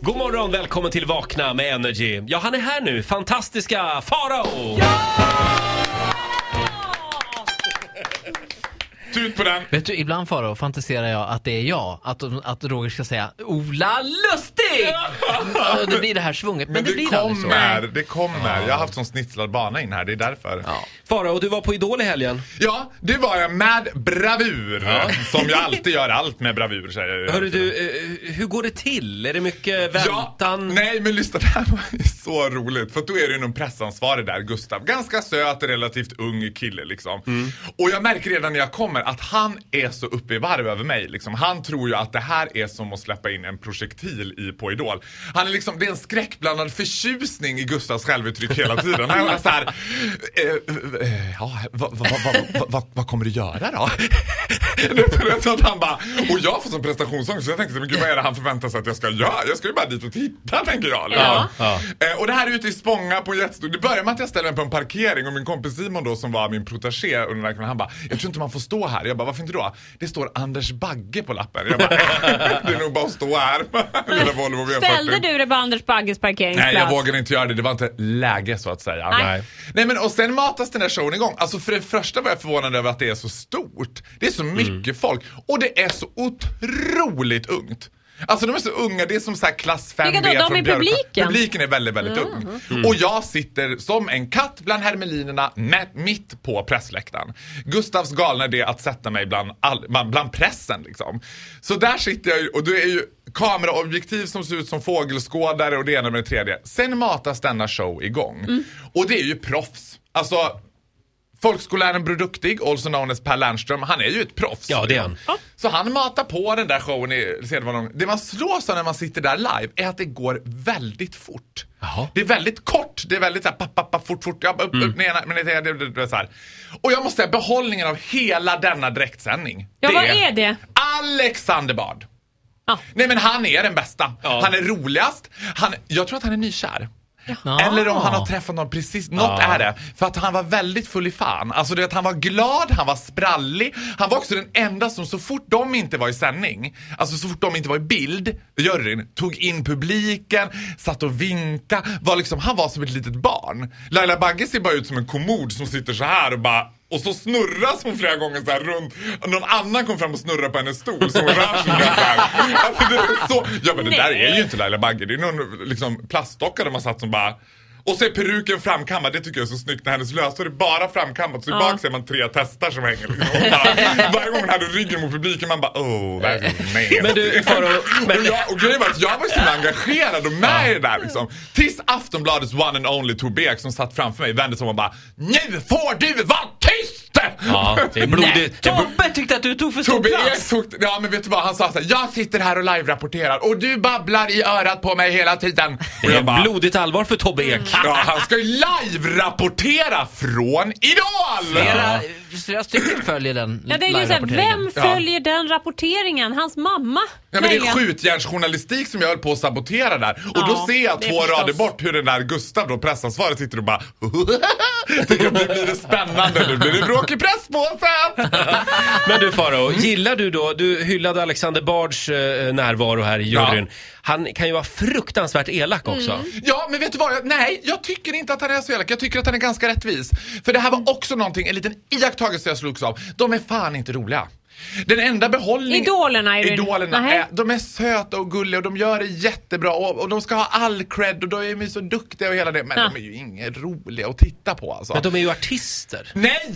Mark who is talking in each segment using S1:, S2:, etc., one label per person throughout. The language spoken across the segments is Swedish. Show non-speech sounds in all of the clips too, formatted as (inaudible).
S1: God morgon, välkommen till Vakna med Energy. Ja, han är här nu, fantastiska Farao!
S2: Tut på den!
S3: Vet du, ibland Faro fantiserar jag att det är jag, att, att Roger ska säga Ola Lustig! (laughs) Och det blir det här svunget, men,
S2: Men
S3: det,
S2: det,
S3: blir
S2: kommer, det kommer. Jag har haft sån snitslad bana in här, det är därför. Ja,
S1: Farao, du var på Idol i helgen.
S2: det var jag med bravur. Som jag alltid gör allt med bravur säger jag.
S1: Hörru du, eh, hur går det till? Är det mycket väntan?
S2: Ja, nej men lyssna, det här var så roligt. För då är det ju någon pressansvarig där, Gustav. Ganska söt, relativt ung kille liksom.
S1: Mm.
S2: Och jag märker redan när jag kommer att han är så uppe i varv över mig. Liksom. Han tror ju att det här är som att släppa in en projektil i på Idol. Han är liksom, det är en skräckblandad förtjusning i Gustavs självuttryck hela tiden. Han är så här, eh, eh, ja, vad, kommer du göra då? (laughs) så att han bara, och jag får som prestationsångest så jag tänkte, men gud vad är det han förväntar sig att jag ska göra? Jag ska ju bara dit och titta tänker jag. liksom.
S1: Ja, ja.
S2: Eh, och det här är ute i Spånga på en jättestor... Det börjar med att jag ställer mig på en parkering och min kompis Simon då som var min protégé under den här kvällen, han bara Jag tror inte man får stå här. Jag bara varför inte då? Det står Anders Bagge på lappen. Jag bara (laughs) det är nog bara att stå här. (laughs) Lilla Volvo V40.
S4: Ställde du dig på Anders Bagges parkeringsplats?
S2: Nej jag vågade inte göra det, det var inte läge så att säga.
S4: Nej.
S2: Nej men och sen matas den här showen igång. Alltså för det första var jag förvånad över att det är så stort. Det är så mycket folk och det är så otroligt ungt. Alltså de är så unga, det är som så här klass 5B
S4: Vilka då? De i publiken?
S2: Publiken är väldigt, väldigt ung. Och jag sitter som en katt bland hermelinerna mitt på pressläktaren. Gustavs galna idé att sätta mig bland, all, bland pressen liksom. Så där sitter jag och det är ju kameraobjektiv som ser ut som fågelskådare och det ena med det tredje. Sen matas denna show igång. Och det är ju proffs. Alltså Folkskolläraren Bror Duktig, also known as Per Lernström, han är ju ett proffs.
S1: Ja, det är han.
S2: Så han matar på den där showen i sedvanan. Det man slås av när man sitter där live är att det går väldigt fort.
S1: Jaha.
S2: Det är väldigt kort, det är väldigt såhär papp, papp, papp, fort, fort, ja, upp,
S1: Mm.
S2: upp, ner, men det, det, det, det, det är så här. Och jag måste säga, behållningen av hela denna direktsändning.
S4: Ja, vad är det?
S2: Alexander Bard.
S4: Ja.
S2: Nej men han är den bästa.
S1: Ja.
S2: Han är roligast. Han, jag tror att han är nykär.
S3: Ja.
S2: Eller om han har träffat någon precis, något
S1: Ja.
S2: är det. För att han var väldigt full i fan. Alltså det att han var glad, han var sprallig. Han var också den enda som så fort de inte var i sändning, alltså så fort de inte var i bild, juryn, tog in publiken, satt och vinka, var liksom, han var som ett litet barn. Laila Bagge ser bara ut som en kommod som sitter så här och bara och så snurras hon flera gånger så här runt. Någon annan kom fram och snurrade på hennes stol så hon rör sig där. (laughs) Alltså det är så... Ja men det där
S4: Nej.
S2: är ju inte Laila Bagge. Det är någon liksom plastdocka de har satt som bara... Och så är peruken framkammad, det tycker jag är så snyggt när hennes lösår är bara framkammat. Så i bak ser man tre testar som hänger. Liksom. Bara, (laughs) varje gång hon hade ryggen mot publiken man bara oh, that's nasty.
S1: Men du, Farao, men-
S2: och, jag, och grejen var att jag var så himla engagerad och med i det där liksom. Tills Aftonbladets one and only Tobbe som satt framför mig vände sig om och bara Nu får du vara!
S1: Ja, det är blodigt. Det
S3: Tobbe tyckte att du tog för stor
S2: Tobbe
S3: plats.
S2: tog, ja men vet du vad han sa såhär, jag sitter här och live-rapporterar och du babblar i örat på mig hela tiden.
S1: Det är
S2: bara,
S1: blodigt allvar för Tobbe Ek.
S2: ja han ska ju live-rapportera från Idol!
S3: Flera, flera stycken följer den
S4: Ja, det är ju såhär, vem följer den rapporteringen? Hans mamma?
S2: Ja, men det är skjutjärnsjournalistik som jag höll på att sabotera där. Och
S4: Ja,
S2: då ser jag
S4: det
S2: två rader bort hur den där Gustav då, pressansvarig, sitter och bara (laughs) nu blir det spännande, nu blir det bråk i presspåsen! (laughs)
S1: Men du Farao, gillar du då, du hyllade Alexander Bards eh, närvaro här i juryn. Han kan ju vara fruktansvärt elak också.
S4: Mm.
S2: Ja, men vet du vad? Jag, nej, jag tycker inte att han är så elak. Jag tycker att han är ganska rättvis. För det här var också någonting, en liten iakttagelse jag slogs av. De är fan inte roliga. Den enda behållningen...
S4: Idolerna är det-
S2: Idolerna är, de är söta och gulliga och de gör det jättebra och, och de ska ha all cred och de är ju så duktiga och hela det. Men
S4: Ja.
S2: de är ju inget roliga att titta på alltså.
S1: Men de är ju artister.
S2: Nej!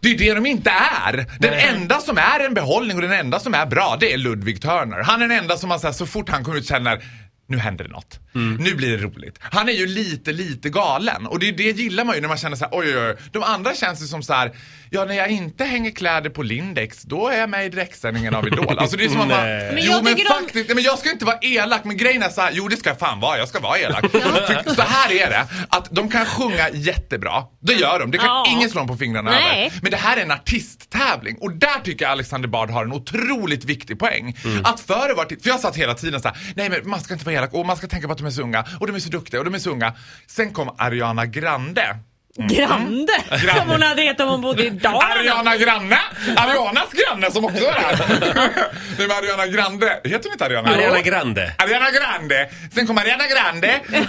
S2: Det är det de inte är. Den enda som är en behållning och den enda som är bra, det är Ludwig Turner. Han är den enda som man säger så fort han kommer ut känner nu händer det något. Nu blir det roligt. Han är ju lite, lite galen. Och det, det gillar man ju när man känner så här, oj, oj, oj. De andra känns ju som så här, ja när jag inte hänger kläder på Lindex, då är jag med i direktsändningen av Idol. Alltså det är som att man.
S4: Men
S2: jo
S4: jag
S2: men
S4: de-
S2: faktiskt, nej, men jag ska inte vara elak, men grejen är så här, jo det ska jag fan vara, jag ska vara elak. För, så här är det, att de kan sjunga jättebra. Det gör de, det kan
S4: Ja.
S2: ingen slå dem på fingrarna
S4: Nej.
S2: över. Men det här är en artisttävling och där tycker jag Alexander Bard har en otroligt viktig poäng.
S1: Mm.
S2: Att före var för jag satt hela tiden så här, nej men man ska inte vara elak och man ska tänka på att de är så unga och de är så duktiga och de är så unga. Sen kom Ariana Grande.
S4: Grande, som hon hade hetat om hon bodde i Dalarna.
S2: Ariana Granne! Arianas granne som också är här. (laughs) Det är Ariana Grande. Heter hon inte Ariana?
S1: Ariana Grande.
S2: Ariana Grande. Sen kom Ariana Grande. (laughs)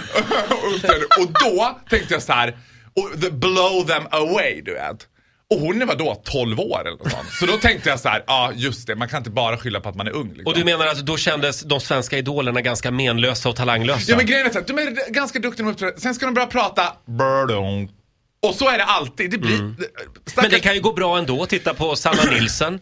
S2: och, då tänkte jag så här, och the blow them away, du vet. Och hon var då 12 år eller något sånt. Så då tänkte jag så här, ja just det, man kan inte bara skylla på att man är ung. Liksom.
S1: Och du menar att då kändes de svenska idolerna ganska menlösa och talanglösa?
S2: Ja men grejen är så här, de är ganska duktiga med uppträdande. Sen ska de börja prata. Och så är det alltid. Det blir...
S1: Mm. Men det kan ju gå bra ändå. Titta på Sanna Nilsson.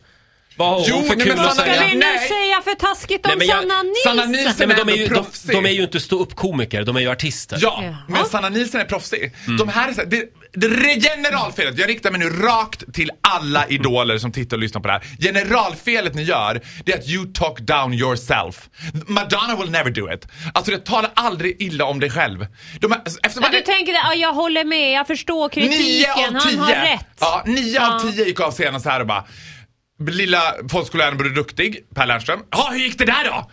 S1: Vad har hon för kul
S2: men
S1: att
S4: Ska
S1: säga?
S4: vi nu
S2: Nej.
S4: säga för taskigt om
S1: Nej, men jag-
S4: Sanna Nilsson?
S2: Sanna Nilsson-
S1: Nej, men de, är ju, de,
S2: proffsig.
S1: de är ju inte ståuppkomiker, de är ju artister.
S2: Ja,
S4: Jaha.
S2: men Sanna Nilsson är proffsig.
S1: Mm.
S2: De här är så här, det, det generalfelet, jag riktar mig nu rakt till alla idoler som tittar och lyssnar på det här. Generalfelet ni gör, det är att you talk down yourself. Madonna will never do it. Alltså det talar aldrig illa om dig själv. De är, efter
S4: Men du tänker, ja, jag håller med, jag förstår kritiken,
S2: Nio av
S4: han
S2: tio.
S4: har rätt.
S2: Ja, nio
S4: Ja.
S2: av tio gick av scenen så här och bara Lilla folkskolläraren både duktig, Per Lernström. Ja, hur gick det där då?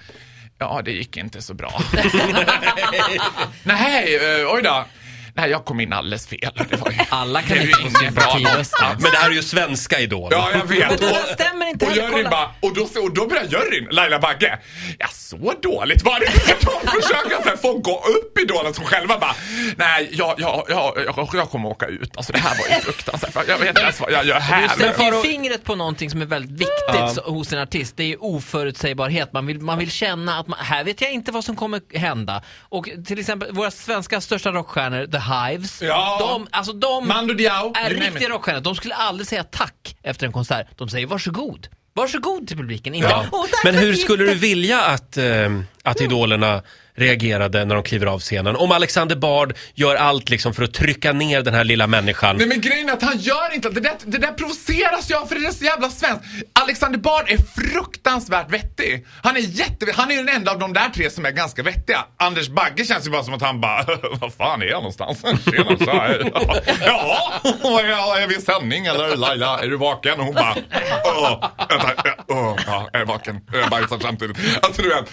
S2: Ja, det gick inte så bra. (laughs) Nej, eh, oj då. Nej, jag kom in alldeles fel. Det var ju,
S3: Alla kan
S2: det är
S3: inte
S2: ju ingen bra någonstans.
S1: Men det här är ju svenska Idol.
S2: Ja, jag vet.
S3: Det där stämmer inte
S2: och
S3: heller,
S2: juryn bara, och då, och då börjar juryn, Laila Bagge, ja så dåligt var det De försöker få gå upp idolen som själva bara, nej jag, jag, jag, jag, jag kommer åka ut. Alltså det här var ju (laughs) fruktansvärt. Jag vet inte ens vad jag gör här.
S3: Du sätter ju fingret på någonting som är väldigt viktigt så- hos en artist. Det är ju oförutsägbarhet. Man vill, man vill känna att man, här vet jag inte vad som kommer hända. Och till exempel våra svenska största rockstjärnor, The Hives.
S2: Ja.
S3: De, alltså de
S2: Mando Diao,
S3: är riktiga rockstjärnor. De skulle aldrig säga tack efter en konsert. De säger varsågod. Varsågod till publiken. Inte,
S1: Ja.
S3: "Åh,
S1: Men hur
S3: gick
S1: skulle
S3: det."
S1: du vilja att, eh, att idolerna reagerade när de kliver av scenen? Om Alexander Bard gör allt liksom för att trycka ner den här lilla människan.
S2: Nej men grejen är att han gör inte det där, det där provoceras jag för det är så jävla svenskt. Alexander Bard är fruktansvärt vettig. Han är jätte, han är ju den enda av de där tre som är ganska vettiga. Anders Bagge känns ju bara som att han bara, (laughs) vad fan är jag någonstans? (laughs) Tjena, så här. Ja, ja, är vi i sändning eller Laila, är du vaken? Och hon bara, åh, vänta, åh, ja, jag är vaken, jag bajsar samtidigt. Alltså du vet,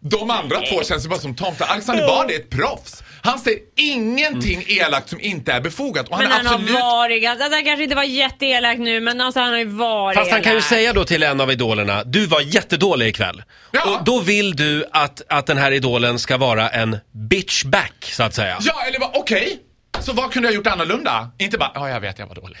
S2: de andra två känns ju bara som tomtar. Alexander Bard är ett proffs. Han säger ingenting elakt som inte är befogat. Och han
S4: Men
S2: är
S4: han har
S2: absolut
S4: varit, alltså, han kanske inte var jätteelak nu men alltså han har ju varit
S1: Fast han kan ju
S4: elak.
S1: säga då till en av idolerna, du var jättedålig ikväll.
S2: Ja.
S1: Och då vill du att, att den här idolen ska vara en bitch back, så att säga.
S2: Ja, eller okej. Så vad kunde jag gjort annorlunda? Inte bara, ja jag vet jag var dålig.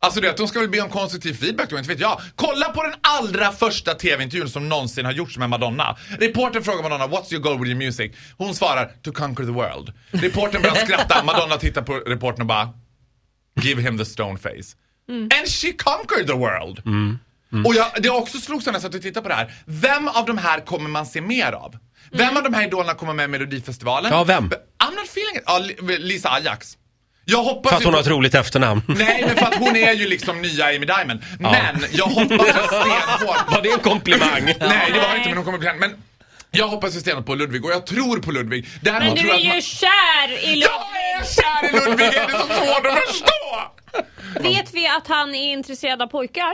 S2: Alltså det, de ska väl be om konstruktiv feedback då, inte vet jag. Kolla på den allra första tv-intervjun som någonsin har gjorts med Madonna. Reportern frågar Madonna, what's your goal with your music? Hon svarar, to conquer the world. Reportern börjar skratta, (laughs) Madonna tittar på reportern och bara, give him the stone face. And she conquered the world. Och jag, det också slogs när jag satt och tittade på det här. Vem av de här kommer man se mer av? Vem av de här idolerna kommer med i Melodifestivalen?
S1: Ja, vem?
S2: I'm not feeling it. Ja, Li- Lisa Ajax. Jag hoppas
S1: För att hon har ett roligt efternamn. (laughs)
S2: Nej, men för att hon är ju liksom nya Amy Diamond. Men jag hoppas ju (laughs) stenhårt.
S1: Var det en komplimang? (laughs)
S2: Nej, det var inte, men hon kommer bli Men jag hoppas ju stenhårt på Ludvig och jag tror på Ludvig. Däremot
S4: Men du
S2: tror
S4: är
S2: att
S4: ju
S2: man...
S4: kär i
S2: Jag är kär i Ludvig, är det så svårt att förstå?
S4: Vet vi att han är intresserad av pojkar?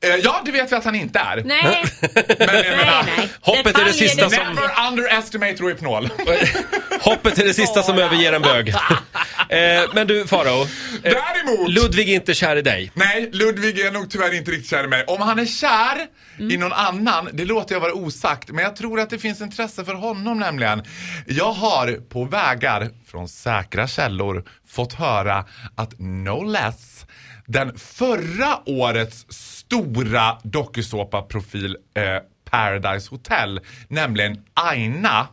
S2: Eh, ja, det vet vi att han inte är.
S4: Nej.
S2: Men jag
S4: nej,
S2: menar,
S4: nej. (laughs)
S1: Hoppet är det sista som-.
S2: Never underestimate Rohypnol.
S1: Hoppet är det sista som överger en bög. Eh, men du Farao, eh,
S2: Däremot...
S1: Ludvig är inte kär i dig.
S2: Nej, Ludvig är nog tyvärr inte riktigt kär i mig. Om han är kär i någon annan, det låter jag vara osagt. Men jag tror att det finns intresse för honom nämligen. Jag har på vägar från säkra källor fått höra att no less den förra årets stora dokusåpa-profil eh, Paradise Hotel, nämligen Aina,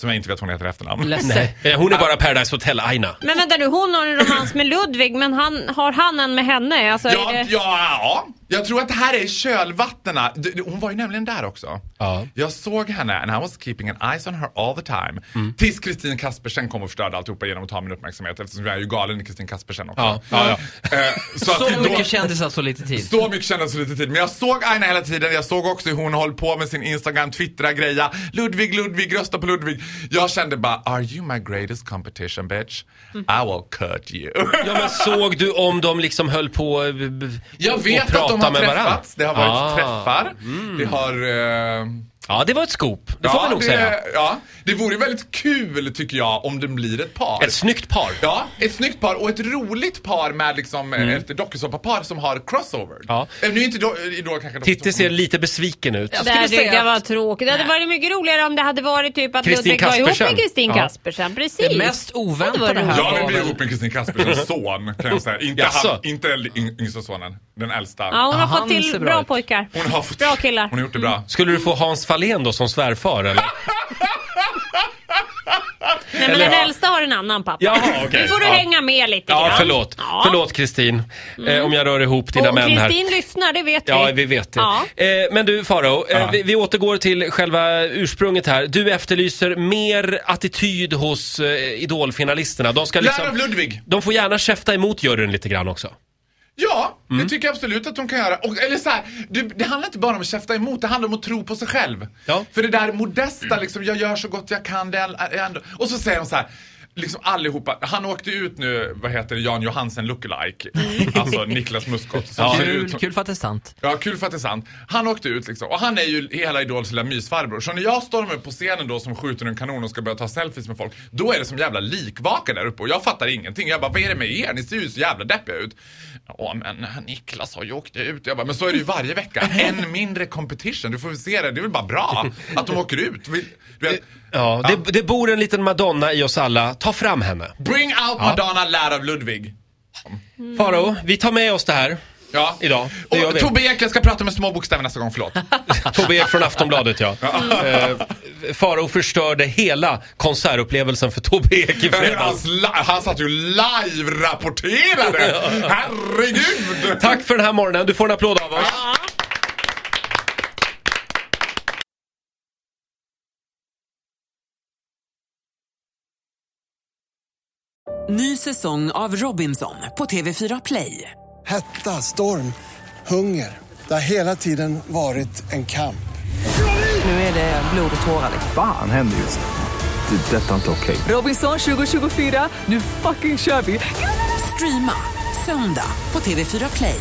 S2: som jag inte vet hon heter efternamn.
S1: Nej, eh, hon är bara Paradise Hotel-Aina.
S4: Men vänta nu, hon har en romans med Ludvig men han, har han en med henne? Alltså,
S2: Ja,
S4: är det...
S2: ja, ja, jag tror att det här är d- Hon var ju nämligen där också.
S1: Ja.
S2: Jag såg henne and I was keeping an eyes on her all the time.
S1: Mm.
S2: Tills Kristin Kaspersen kom och förstörde alltihopa genom att ta min uppmärksamhet eftersom jag är ju galen i Kristin Kaspersen också.
S1: Ja, ja, ja.
S2: Eh, så (laughs)
S3: Så
S2: att då-
S3: mycket kändisar, så lite tid.
S2: så mycket kändes så lite tid. Men jag såg Aina hela tiden. Jag såg också hur hon höll på med sin Instagram, twittra, greja. Ludvig, Ludvig, rösta på Ludvig. Jag kände bara, are you my greatest competition bitch?
S4: Mm.
S2: I will cut you.
S1: Ja men såg du om de liksom höll på eh, b-
S2: Jag
S1: och
S2: vet att de har
S1: med varandra?
S2: Det har varit
S1: Ah.
S2: träffar. Det har... Eh,
S1: Ja, det var ett scoop. Det får man nog
S2: det,
S1: säga.
S2: Ja, det vore väldigt kul tycker jag om det blir ett par.
S1: Ett snyggt par.
S2: Ja, ett snyggt par och ett roligt par med liksom mm. ett dokusåpapar som har crossover.
S1: Ja.
S2: Eh, Nu är inte då, Idol kanske
S1: Titti ser lite besviken ut.
S3: Jag
S4: Det
S3: säga
S4: jag var
S3: att
S4: tråkigt. Det hade varit mycket roligare om det hade varit typ att
S1: Kristin
S4: Ludvig var ihop med Kristin
S1: Ja.
S4: Kaspersen. Precis.
S3: det mest
S4: Det
S3: oväntade
S4: var
S3: här
S2: Jag vill bli ihop med Kristin Kaspersens (laughs) son kan jag säga. Inte, han, inte yng- yngsta sonen, den äldsta.
S4: Ja, hon har
S3: Han
S4: fått till
S3: bra
S4: bra pojkar.
S2: Hon har fått,
S4: Bra killar.
S2: Hon har gjort det bra.
S1: Skulle du få Hans Fahlén då som svärfar eller?
S4: Nej, men
S1: Eller-
S4: den äldsta har en annan pappa.
S1: Jaha, okej.
S4: Nu får du
S1: Ja.
S4: hänga med lite
S1: Ja,
S4: grann.
S1: förlåt.
S4: Ja.
S1: Förlåt Kristin. Eh, om jag rör ihop dina
S4: Och
S1: män här.
S4: Kristin lyssnar, det vet vi.
S1: Ja, vi vet det.
S4: Ja.
S1: Eh, men du Faro, eh,
S2: Ja.
S1: vi, vi återgår till själva ursprunget här. Du efterlyser mer attityd hos eh, idolfinalisterna. De ska
S2: Lär av
S1: liksom...
S2: Ludvig!
S1: De får gärna käfta emot juryn lite grann också.
S2: Ja,
S1: Mm.
S2: det tycker jag absolut att de kan göra. Och, eller så här, det, det handlar inte bara om att käfta emot, det handlar om att tro på sig själv.
S1: Ja.
S2: För det där modesta, liksom, jag gör så gott jag kan. Det är ändå. Och så säger de så här. Liksom allihopa, han åkte ut nu, vad heter det, Jan Johansen lookalike. Alltså Niklas Muskot.
S1: Ja.
S2: ser ut
S3: Kul, kul för att det är sant.
S2: Ja, kul för att det är sant. Han åkte ut liksom. Och han är ju hela Idols lilla mysfarbror. Så när jag stormar upp på scenen då som skjuter en kanon och ska börja ta selfies med folk. Då är det som jävla likvaka där uppe och jag fattar ingenting. Jag bara, vad är det med er? Ni ser ju så jävla deppiga ut. Ja, men Niklas har ju åkt ut. Jag bara, men så är det ju varje vecka. En mindre competition. Du får väl se det. Det är väl bara bra att de åker ut. Du vet,
S1: Ja, det, det bor en liten Madonna i oss alla. Ta fram henne.
S2: bring out Madonna, lär av Ludvig.
S1: Faro, vi tar med oss det här.
S2: Ja.
S1: Idag. Det
S2: Och. Tobbe Ek, jag ska prata med små bokstäver nästa gång, förlåt. (laughs)
S1: Tobbe Ek från Aftonbladet ja. Eh, Faro förstörde hela konsertupplevelsen för Tobbe Ek i
S2: Han,
S1: fredags.
S2: han satt ju live-rapporterade! (laughs) Herregud!
S1: Tack för den här morgonen. Du får en applåd av oss.
S5: Ny säsong av Robinson på TV4 Play.
S6: Hetta, storm, hunger. Det har hela tiden varit en kamp.
S5: Nu är det blod och tårar. liksom.
S7: Fan händer just nu. Det. är Detta är inte okej.
S5: Robinson 2024, nu fucking kör vi! Streama söndag på TV4 Play.